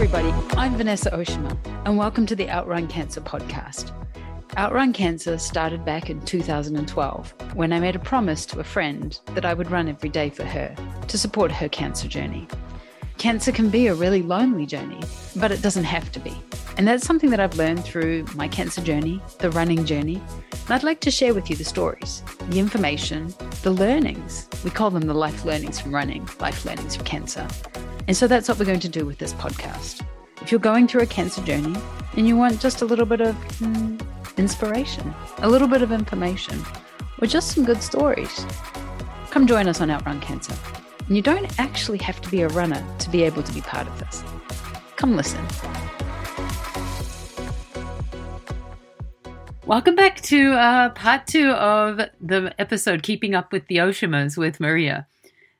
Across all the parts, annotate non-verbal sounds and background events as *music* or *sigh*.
everybody. I'm Vanessa Oshima, and welcome to the Outrun Cancer podcast. Outrun Cancer started back in 2012 when I made a promise to a friend that I would run every day for her to support her cancer journey. Cancer can be a really lonely journey, but it doesn't have to be. And that's something that I've learned through my cancer journey, the running journey. And I'd like to share with you the stories, the information, the learnings. We call them the life learnings from running, life learnings from cancer. And so that's what we're going to do with this podcast. If you're going through a cancer journey and you want just a little bit of mm, inspiration, a little bit of information, or just some good stories, come join us on Outrun Cancer. And you don't actually have to be a runner to be able to be part of this. Come listen. Welcome back to uh, part two of the episode Keeping Up with the Oshimas with Maria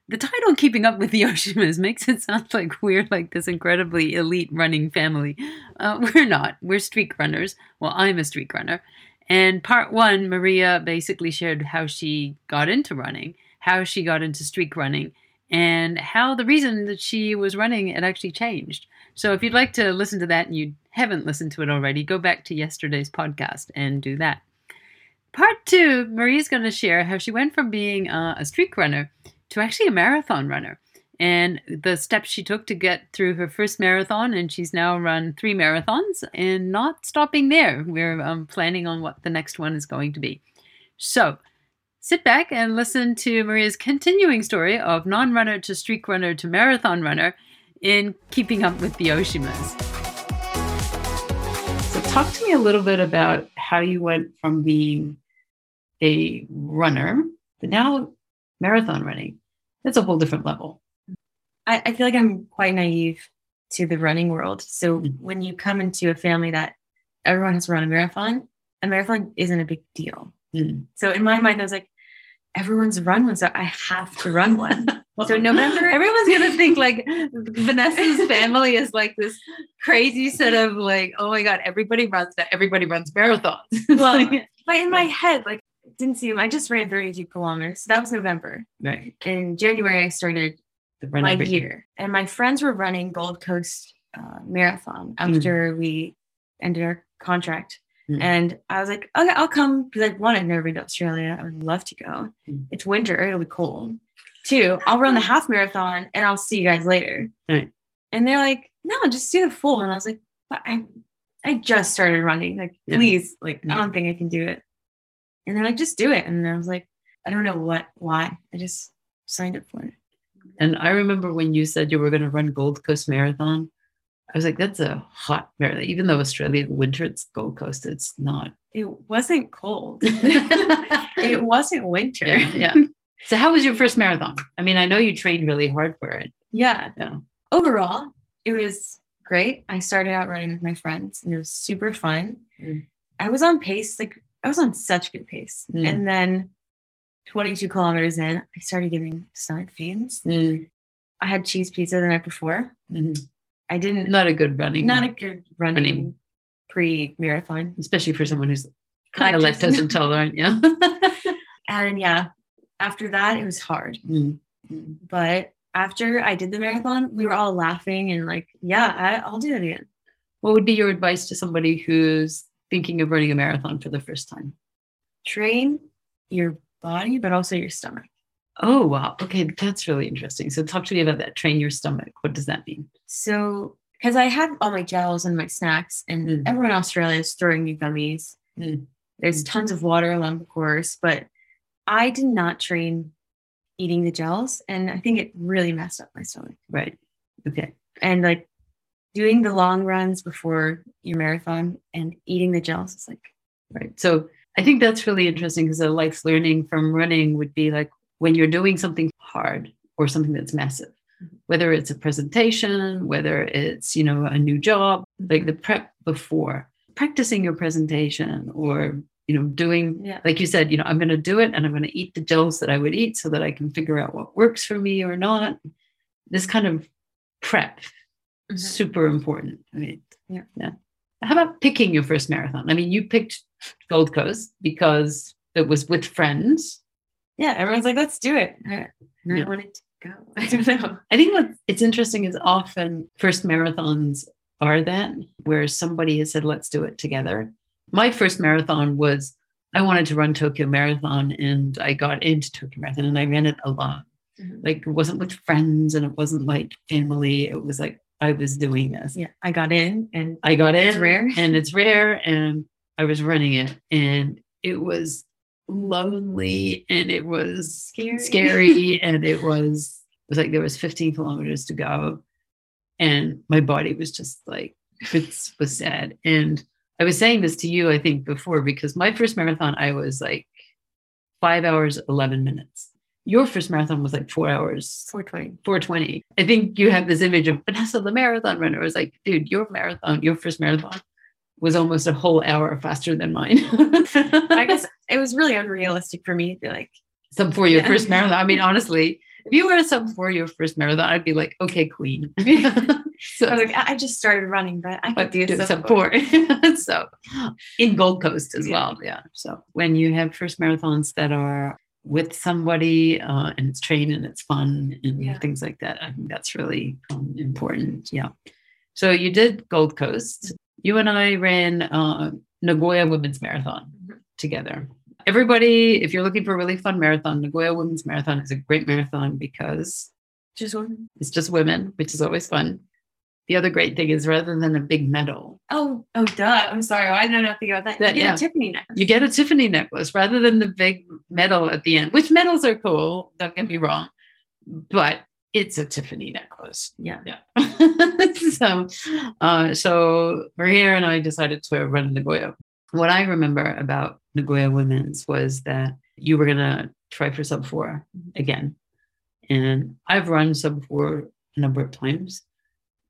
the title keeping up with the *laughs* oshimas makes it sound like we're like this incredibly elite running family. Uh, *laughs* we're not. We're streak runners. Well i'm a streak runner. And part one maria basically shared how she got into running how she got into streak running and how the reason that she was running it actually changed. So if you'd like to listen to that and you haven't listened to it already go back to yesterday's podcast and do that. Part two maria's going to share how she went from being uh, a streak runner to actually a marathon runner. And the steps she took to get through her first marathon and she's now run three marathons and not stopping there. We're um, planning on what the next one is going to be. So sit back and listen to maria's continuing story of non-runner to streak runner to marathon runner in keeping up with the oshimas. So talk to me a little bit about how you went from being a runner but now marathon running. That's a whole different level. I, I feel like I'm quite naive to the running world. So mm-hmm. when you come into a family that everyone has run a marathon, a marathon isn't a big deal. Mm-hmm. So in my mind, I was like, everyone's run one, so I have to run one. *laughs* so November, everyone's gonna think like Vanessa's family is like this crazy set of like, oh my god, everybody runs that, everybody runs marathons. *laughs* well, but in my head, like didn't see him. I just ran 32 kilometers. That was November. Right. In January, I started the my year. And my friends were running Gold Coast uh, Marathon hmm. after mm. we ended our contract. Mm. And I was like, okay, I'll come because I one, I've never been to Australia. I would love to go. Mm. It's winter, it'll be cold. Two, I'll run the half marathon and I'll see you guys later. Right. And they're like, no, just do the full. And I was like, but I I just started running. Like, yeah. please, like, I don't think I can do it. And they're like, just do it. And I was like, I don't know what, why. I just signed up for it. And I remember when you said you were going to run Gold Coast Marathon, I was like, that's a hot marathon. Even though Australia winter, it's Gold Coast. It's not. It wasn't cold. *laughs* it wasn't winter. Yeah, yeah. So how was your first marathon? I mean, I know you trained really hard for it. Yeah. Yeah. Overall, it was great. I started out running with my friends and it was super fun. Mm. I was on pace like I was on such good pace. Mm. And then 22 kilometers in, I started getting stomach pains. Mm. I had cheese pizza the night before. Mm. I didn't. Not a good running. Not a good running, running. pre marathon. Especially for someone who's kind of lactose intolerant. Yeah. *laughs* and yeah, after that, it was hard. Mm. But after I did the marathon, we were all laughing and like, yeah, I, I'll do it again. What would be your advice to somebody who's thinking of running a marathon for the first time? Train your body, but also your stomach. Oh, wow. Okay, that's really interesting. So, talk to me about that. Train your stomach. What does that mean? So, because I have all my gels and my snacks, and mm. everyone in Australia is throwing me gummies. Mm. There's tons of water along the course, but I did not train eating the gels, and I think it really messed up my stomach. Right. Okay. And like doing the long runs before your marathon and eating the gels is like right so i think that's really interesting because a life learning from running would be like when you're doing something hard or something that's massive mm-hmm. whether it's a presentation whether it's you know a new job like the prep before practicing your presentation or you know doing yeah. like you said you know i'm going to do it and i'm going to eat the gels that i would eat so that i can figure out what works for me or not this kind of prep mm-hmm. super important. I mean, yeah. yeah. How about picking your first marathon? I mean, you picked Gold Coast because it was with friends. Yeah, everyone's like, let's do it. I, yeah. wanted go. *laughs* I don't know. I think what it's interesting is often first marathons are that where somebody has said, let's do it together. My first marathon was I wanted to run Tokyo Marathon and I got into Tokyo Marathon and I ran it alone. Mm-hmm. Like it wasn't with friends and it wasn't like family. It was like I was doing this. Yeah. I got in and I got in it's rare. and it's rare and I was running it and it was lonely and it was scary, scary *laughs* and it was it was like there was 15 kilometers to go and my body was just like it was sad and i was saying this to you i think before because my first marathon i was like five hours 11 minutes your first marathon was like four hours 420 420 i think you have this image of vanessa the marathon runner I was like dude your marathon your first marathon was almost a whole hour faster than mine. I *laughs* guess it was really unrealistic for me to be like sub for your yeah. first marathon. I mean, *laughs* honestly, if you were a sub for your first marathon, I'd be like, okay, queen. *laughs* so I, was like, I just started running, but I could do sub, sub four. so in Gold Coast as yeah. well. Yeah. So when you have first marathons that are with somebody uh, and it's trained and it's fun and yeah. things like that, I think that's really um, important. Yeah. So you did Gold Coast you and I ran uh, Nagoya Women's Marathon together. Everybody, if you're looking for a really fun marathon, Nagoya Women's Marathon is a great marathon because just women. It's just women, which is always fun. The other great thing is rather than a big medal. Oh, oh, duh. I'm sorry. I know nothing about that. that you get yeah. a Tiffany necklace. You get a Tiffany necklace rather than the big medal at the end, which medals are cool. Don't get me wrong. But it's a Tiffany necklace. Yeah. Yeah. *laughs* so, uh, so Maria and I decided to run Nagoya. What I remember about Nagoya Women's was that you were going to try for sub four again. And I've run sub four a number of times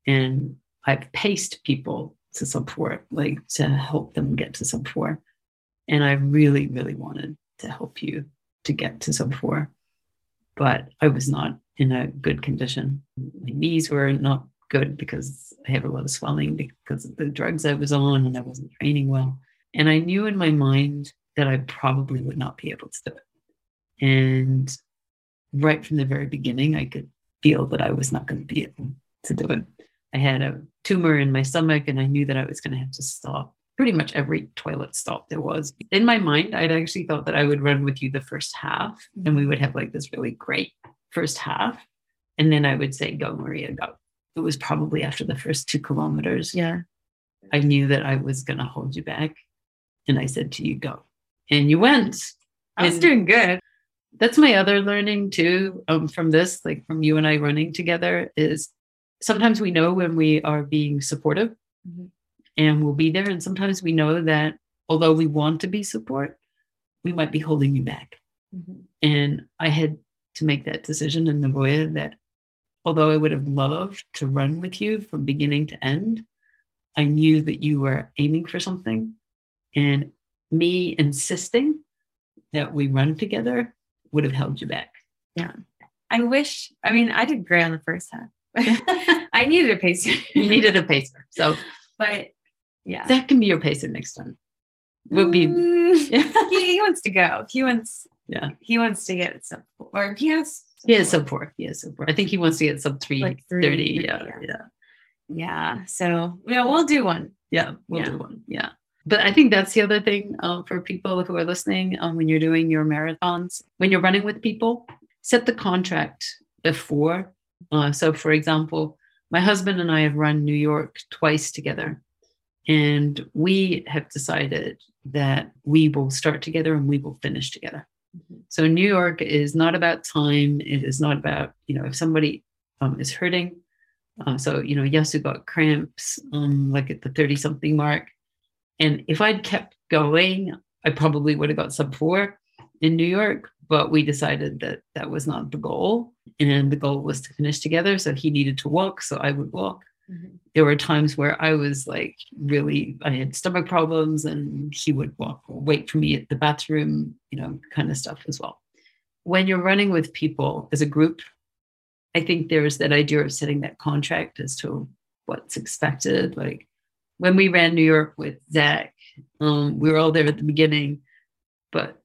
and I've paced people to sub four, like to help them get to sub four. And I really, really wanted to help you to get to sub four, but I was not in a good condition. My knees were not good because I have a lot of swelling because of the drugs I was on and I wasn't training well. And I knew in my mind that I probably would not be able to do it. And right from the very beginning, I could feel that I was not going to be able to do it. I had a tumor in my stomach and I knew that I was going to have to stop pretty much every toilet stop there was. In my mind, I'd actually thought that I would run with you the first half and we would have like this really great first half. And then I would say, go, Maria, go. It was probably after the first two kilometers. Yeah. I knew that I was going to hold you back. And I said to you, go. And you went. I was and doing good. That's my other learning too um, from this, like from you and I running together, is sometimes we know when we are being supportive mm-hmm. and we'll be there. And sometimes we know that although we want to be support, we might be holding you back. Mm-hmm. And I had to make that decision in Nagoya that although I would have loved to run with you from beginning to end, I knew that you were aiming for something. And me insisting that we run together would have held you back. Yeah. I wish, I mean, I did great on the first half. *laughs* I needed a pacer. you needed a pacer. So, but yeah. That can be your pacer next time. Would be. Mm, *laughs* he, he wants to go. He wants yeah. He wants to get sub four. Or he has he has sub four. He has sub four. I think he wants to get sub three like thirty. Yeah, yeah. Yeah. Yeah. So yeah, we'll do one. Yeah, we'll yeah. do one. Yeah. But I think that's the other thing uh, for people who are listening um, when you're doing your marathons, when you're running with people, set the contract before. Uh, so, for example, my husband and I have run New York twice together. And we have decided that we will start together and we will finish together. Mm-hmm. So New York is not about time. It is not about, you know, if somebody um, is hurting. Uh, so, you know, Yasu got cramps um, like at the 30 something mark. And if I'd kept going, I probably would have got sub four in New York. But we decided that that was not the goal. And the goal was to finish together. So he needed to walk. So I would walk. Mm-hmm. There were times where I was like really, I had stomach problems, and he would walk or wait for me at the bathroom, you know, kind of stuff as well. When you're running with people as a group, I think there's that idea of setting that contract as to what's expected. Like when we ran New York with Zach, um, we were all there at the beginning, but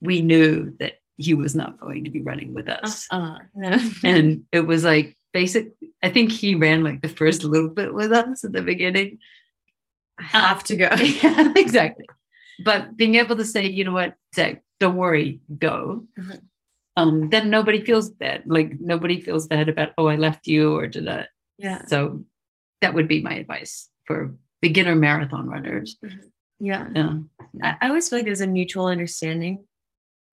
we knew that he was not going to be running with us. Uh, no. *laughs* and it was like basic. I think he ran like the first little bit with us at the beginning. I have to go. yeah, *laughs* *laughs* exactly. But being able to say, you know what, Zach, don't worry, go. Mm-hmm. Um, then nobody feels bad. Like nobody feels bad about, oh, I left you or did that. Yeah. So that would be my advice for beginner marathon runners. Yeah. Yeah. I, I always feel like there's a mutual understanding.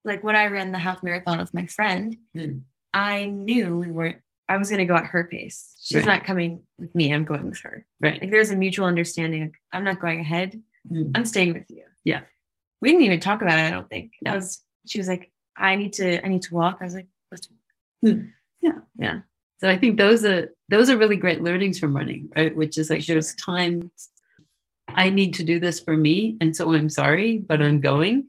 Like when I ran the half marathon with my friend, Mm. I knew we weren't, I was going to go at her pace. She's Right. not coming with me. I'm going with her. Right. Like there's a mutual understanding. I'm not going ahead. Mm. I'm staying with you. Yeah. We didn't even talk about it. I don't think that was, she was like, I need to, I need to walk. I was like, let's mm. Yeah. Yeah. So I think those are those are really great learnings from running, right? Which is like there's times I need to do this for me, and so I'm sorry, but I'm going.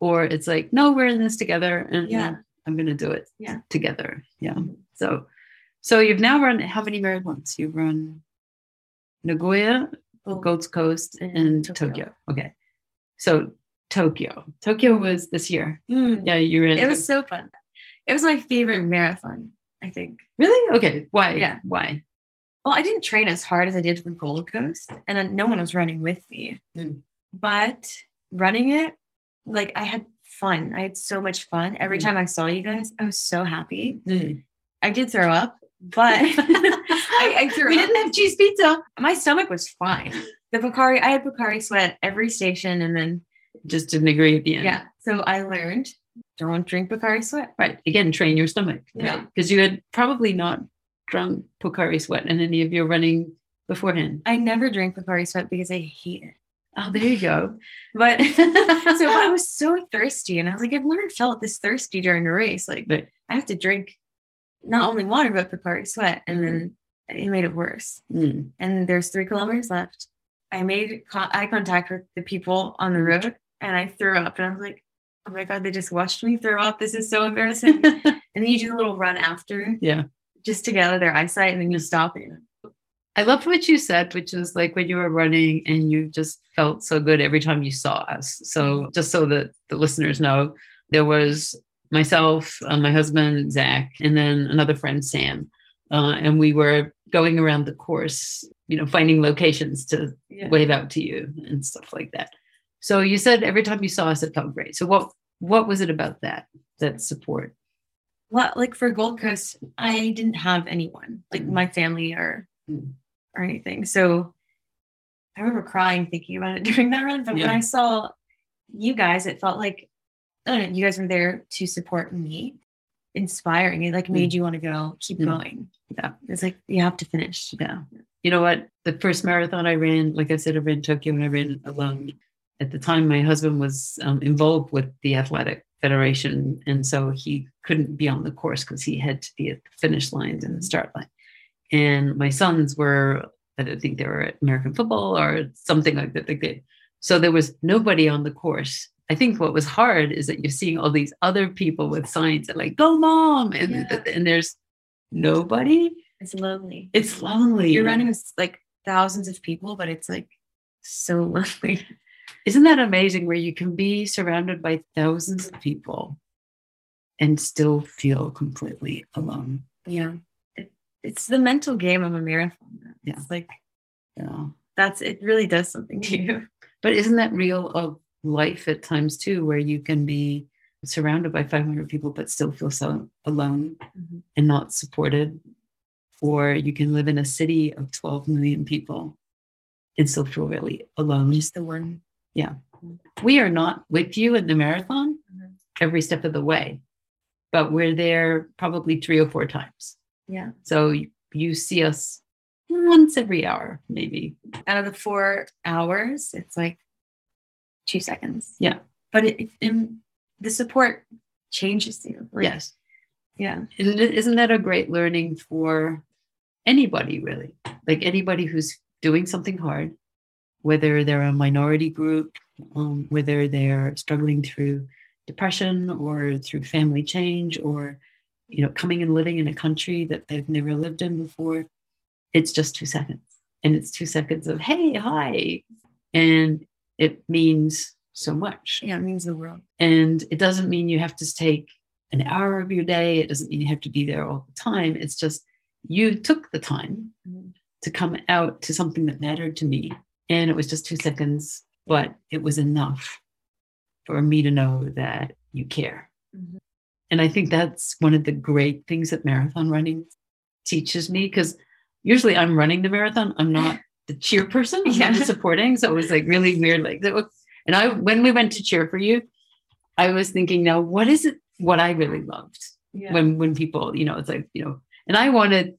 Or it's like, no, we're in this together, and Yeah. I'm going to do it Yeah. together. Yeah. So, so you've now run how many marathons? You've run Nagoya, Gold Coast, and Tokyo. Tokyo. Okay. So Tokyo, Tokyo was this year. Mm. Yeah, you're in. It was so fun. It was my favorite marathon, I think. really okay. Why? Yeah. Why? Well, I didn't train as hard as I did for Gold Coast, and then no one was running with me. Mm. But running it, like I had fun. I had so much fun. Every Mm. time I saw you guys, I was so happy. Mm. I did throw up, but *laughs* I, I *laughs* threw we up. didn't have cheese pizza. My stomach was fine. The Pocari, I had Pocari sweat every station, and then Just didn't agree at the end. yeah. So I learned don't drink Pocari sweat. Right. Again, train your stomach. Yeah. Because you had probably not drunk Pocari sweat in any of your running beforehand. I never drink Pocari sweat because I hate it. Oh, there you go. But *laughs* so I was so thirsty, and I was like, I've never felt this thirsty during a race. Like Right. I have to drink not only water but Pocari sweat, and then it made it worse. Mm. And there's three kilometers left. I made co- eye contact with the people on the road, and I threw up, and I was like, "Oh my god, they just watched me throw up. This is so embarrassing." *laughs* and then you do a little run after, yeah. just to get out of their eyesight, and then you stop it. I loved what you said, which was like when you were running and you just felt so good every time you saw us. So, just so that the listeners know, there was myself, uh, my husband, Zach, and then another friend, Sam. Uh, and we were going around the course, you know, finding locations to Yeah. wave out to you and stuff like that. So you said every time you saw us, it felt great. So what what was it about that that support? Well, like for Gold Coast, I didn't have anyone, like Mm. my family or. Or anything. So I remember crying thinking about it *laughs* during that run. But Yeah. when I saw you guys, it felt like know, you guys were there to support me, inspiring. It like made you want to go, keep Mm. going. Yeah. It's like you have to finish. Yeah. You know what? The first marathon I ran, like I said, I ran Tokyo and I ran alone. At the time, my husband was um, involved with the athletic federation. And so he couldn't be on the course because he had to be at the finish line and the start line. And my sons were, I don't think they were at American football or something like that. They did. So there was nobody on the course. I think what was hard is that you're seeing all these other people with signs that like, go mom. And, Yeah. and there's nobody. It's lonely. It's lonely. You're running with like thousands of people, but it's like so *laughs* lonely. Isn't that amazing where you can be surrounded by thousands of people and still feel completely alone? Yeah. It, it's the mental game of a marathon. Yeah. It's like Yeah. that's it really does something to you. *laughs* But isn't that real of life at times too, where you can be surrounded by 500 people but still feel so alone Mhm. and not supported? Or you can live in a city of 12 million people and still feel really alone. Just the one. Yeah. We are not with you in the marathon Mhm. every step of the way, but we're there probably three or four times. Yeah. So you, you see us once every hour, maybe. Out of the four hours, it's like two seconds. Yeah. But it, it the support changes you. Like, yes. Yeah. Isn't it- isn't that a great learning for anybody, really? Like anybody who's doing something hard, whether they're a minority group, um, whether they're struggling through depression or through family change or you know coming and living in a country that they've never lived in before it's just two seconds and it's two seconds of hey hi and it means so much. Yeah, it means the world. And it doesn't mean you have to take an hour of your day. It doesn't mean you have to be there all the time. It's just you took the time mm-hmm. to come out to something that mattered to me. And it was just two seconds, but it was enough for me to know that you care. Mm-hmm. And I think that's one of the great things that marathon running teaches me because usually I'm running the marathon. I'm not the cheer person. I'm yeah. supporting. So it was like really weird. Like and I when we went to cheer for you, I was thinking, now what is it what I really loved yeah. when when people, you know, it's like, you know, and I wanted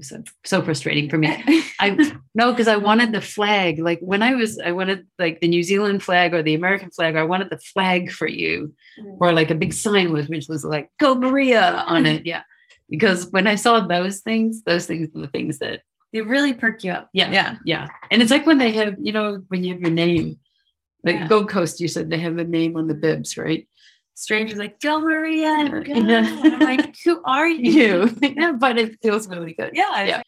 so, so frustrating for me. *laughs* I no, because I wanted the flag. Like when I was, I wanted like the New Zealand flag or the American flag. I wanted the flag for you, mm. or like a big sign was which was like "Go Maria" on it. Yeah, because when I saw those things, those things were the things that they really perk you up. Yeah, yeah, yeah. And it's like when they have, you know, when you have your name, like yeah. Gold Coast, you said they have a name on the bibs, right? Strangers like, Del Maria. I'm like, who are *laughs* you? *laughs* yeah, but it feels really good. Yeah. Yeah.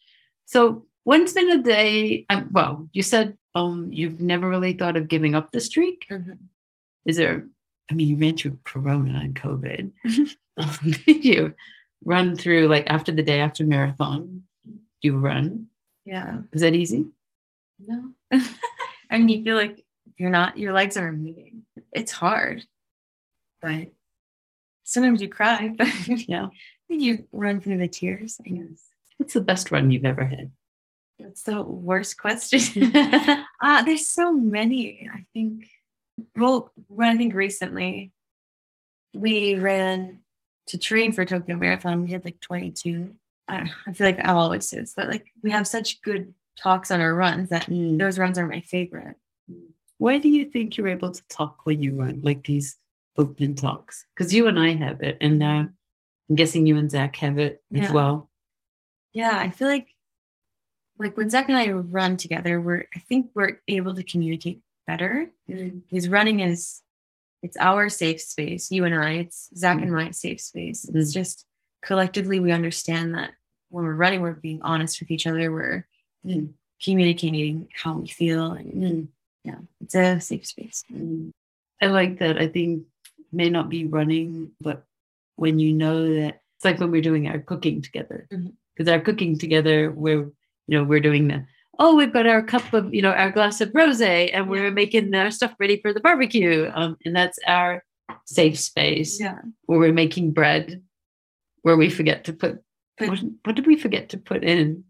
So when's been a day? Um, well, you said um you've never really thought of giving up the streak. Mm-hmm. Is there? I mean, you ran through Corona and COVID. *laughs* um, did you run through like after the day after marathon? Do you run? Yeah. Is that easy? No. I mean, you feel like you're not. Your legs are moving. It's hard but sometimes you cry, *laughs* but yeah, you run through the tears. I guess. What's the best run you've ever had? That's the worst question. *laughs* uh, there's so many. I think. Well, I think recently we ran to train for Tokyo Marathon. We had like 22. I, I feel like I always do this, but like we have such good talks on our runs that mm. those runs are my favorite. Why do you think you're able to talk when you run like these open talks because you and I have it, and uh, I'm guessing you and Zach have it yeah. as well. Yeah, I feel like like when Zach and I run together, we're I think we're able to communicate better. Mm-hmm. Because running is it's our safe space. You and I, it's Zach mm-hmm. and my safe space. Mm-hmm. It's just collectively we understand that when we're running, we're being honest with each other. We're mm. communicating how we feel, and mm. yeah, it's a safe space. Mm. I like that. I think may not be running, but when you know that it's like when we're doing our cooking together, because mm-hmm. our cooking together, we're you know we're doing the oh we've got our cup of you know our glass of rosé and we're making our stuff ready for the barbecue, um, and that's our safe space. Yeah, where we're making bread, where we forget to put. what, what did we forget to put in?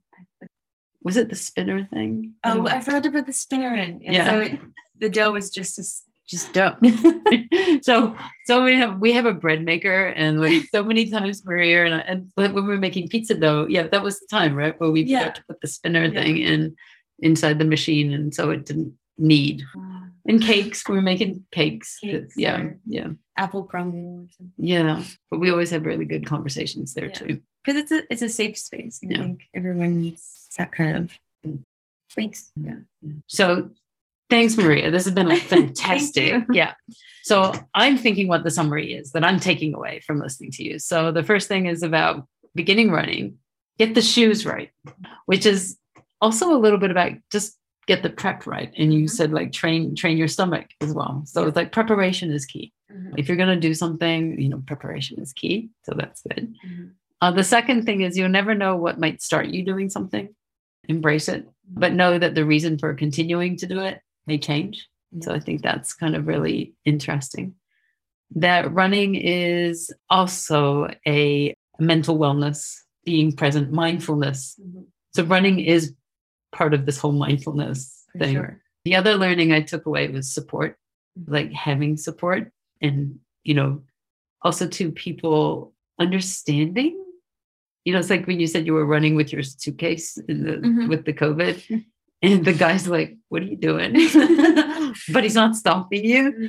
Was it the spinner thing? Oh, I forgot to put the spinner in. And yeah. So it, the dough was just as just don't. *laughs* so so we have we have a bread maker, and like so many times we're here, and, and when we were making pizza dough, yeah, that was the time, right, where we yeah. got to put the spinner yeah. thing in inside the machine, and so it didn't knead. Ah. And cakes, we were making cakes. cakes yeah, yeah. Apple crumble. Yeah, but we always have really good conversations there yeah. too. Because it's a it's a safe space. I yeah. think everyone needs that kind of mm. Thanks. Yeah. So Thanks, Maria. This has been like *laughs* fantastic. yeah. So I'm thinking what the summary is that I'm taking away from listening to you. So the first thing is about beginning running, get the shoes right, which is also a little bit about just get the prep right. And you mm-hmm. said like train train your stomach as well. So it's like preparation is key. Mm-hmm. If you're gonna do something, you know, preparation is key. So that's good. Mm-hmm. Uh, the second thing is you'll never know what might start you doing something. Embrace it, but know that the reason for continuing to do it may change. So I think that's kind of really interesting. That running is also a mental wellness, being present, mindfulness. Mm-hmm. So running is part of this whole mindfulness For thing. Sure. The other learning I took away was support, mm-hmm. like having support and, you know, also to people understanding. You know, it's like when you said you were running with your suitcase the, mm-hmm. with the COVID. *laughs* And the guy's like, What are you doing? *laughs* but he's not stopping you. Mm-hmm.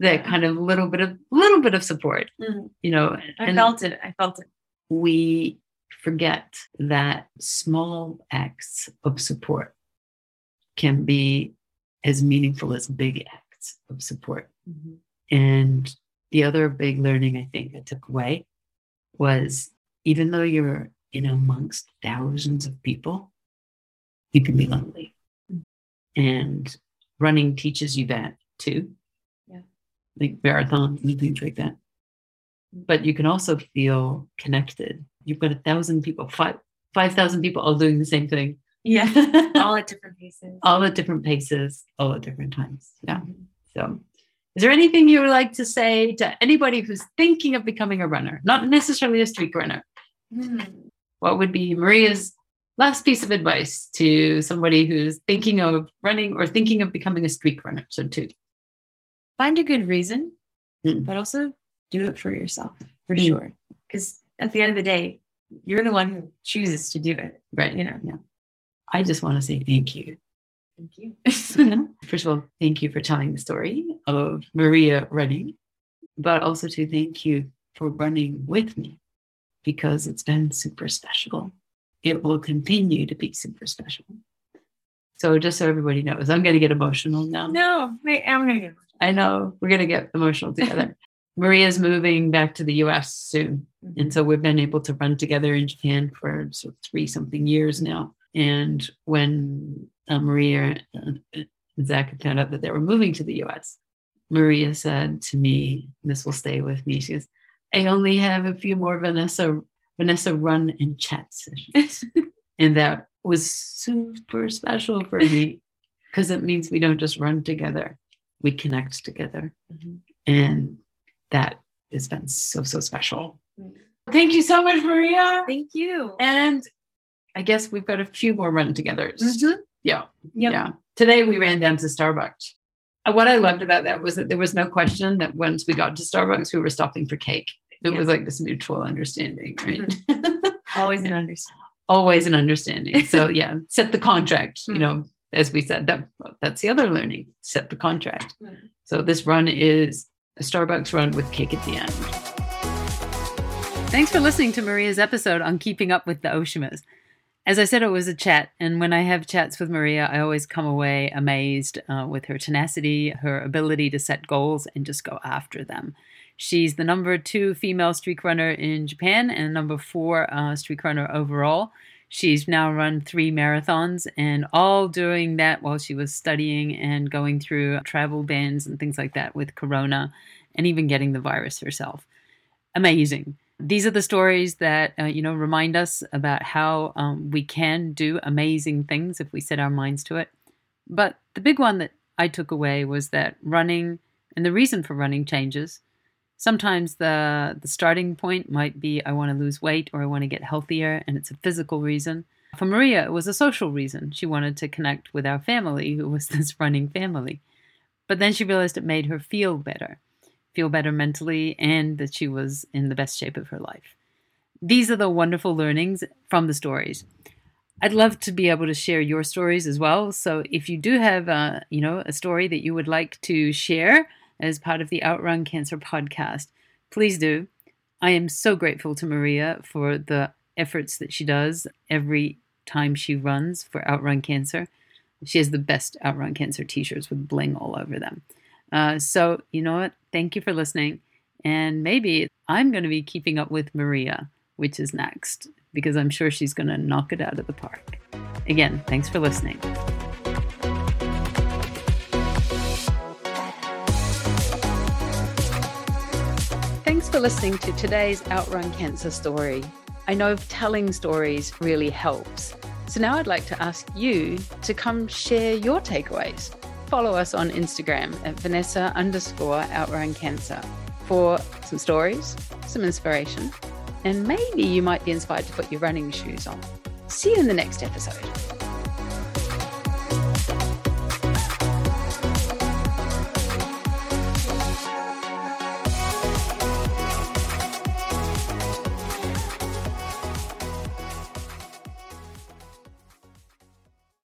That kind of little bit of little bit of support, mm-hmm. you know. I felt it. I felt it. We forget that small acts of support can be as meaningful as big acts of support. Mm-hmm. And the other big learning I think I took away was even though you're in amongst thousands of people, you can be lonely. And running teaches you that too. Yeah. like marathons and things like that. But you can also feel connected. You've got a thousand people, five five thousand people all doing the same thing. Yeah. *laughs* all at different paces. All at different paces, all at different times. Yeah. Mm-hmm. So is there anything you would like to say to anybody who's thinking of becoming a runner, not necessarily a streak runner? Mm. What would be Maria's last piece of advice to somebody who's thinking of running or thinking of becoming a streak runner? So, two. Find a good reason, mm. but also do it for yourself, for mm. sure. Because at the end of the day, you're the one who chooses to do it. Right. You know, yeah. I just want to say thank you Thank you. *laughs* First of all, thank you for telling the story of Maria running, but also to thank you for running with me because it's been super special. It will continue to be super special. So just so everybody knows, I'm going to get emotional now. No, wait, I'm going to get emotional. I know we're going to get emotional together. *laughs* Maria's moving back to the US soon. Mm-hmm. And so we've been able to run together in Japan for three something years now. And when uh, Maria and Zach found out that they were moving to the US, Maria said to me, this will stay with me. She goes, I only have a few more Vanessa Vanessa run and chat sessions. and that was super special for me because it means we don't just run together, we connect together. Mm-hmm. And that has been so, so special. Mm-hmm. Thank you so much, Maria. Thank you. And I guess we've got a few more run together. Mm-hmm. Yeah. Yep. Yeah. Today we ran down to Starbucks. What I loved about that was that there was no question that once we got to Starbucks, we were stopping for cake. It was like this mutual understanding, right? Mm-hmm. *laughs* Always an understanding. Always an understanding. So *laughs* yeah, set the contract. You know, as we said, that that's the other learning. Set the contract. So this run is a Starbucks run with cake at the end. Thanks for listening to Maria's episode on keeping up with the Oshimas. As I said, it was a chat. And when I have chats with Maria, I always come away amazed uh, with her tenacity, her ability to set goals and just go after them. She's the number two female streak runner in Japan and number four uh, streak runner overall. She's now run three marathons and all doing that while she was studying and going through travel bans and things like that with Corona and even getting the virus herself. Amazing these are the stories that uh, you know remind us about how um, we can do amazing things if we set our minds to it but the big one that i took away was that running and the reason for running changes sometimes the the starting point might be i want to lose weight or i want to get healthier and it's a physical reason for maria it was a social reason she wanted to connect with our family who was *laughs* this running family but then she realized it made her feel better feel better mentally, and that she was in the best shape of her life. These are the wonderful learnings from the stories. I'd love to be able to share your stories as well. So if you do have, a, uh, you know, a story that you would like to share as part of the Outrun Cancer podcast, please do. I am so grateful to Maria for the efforts that she does every time she runs for Outrun Cancer. She has the best Outrun Cancer t-shirts with bling all over them. Uh, so, you know what? Thank you for listening. And maybe I'm going to be keeping up with Maria, which is next, because I'm sure she's going to knock it out of the park. Again, thanks for listening. For listening to today's Outrun Cancer story. I know telling stories really helps. So now I'd like to ask you to come share your takeaways follow us on Instagram at Vanessa underscore outrun cancer for some stories, some inspiration, and maybe you might be inspired to put your running shoes on. See you in the next episode.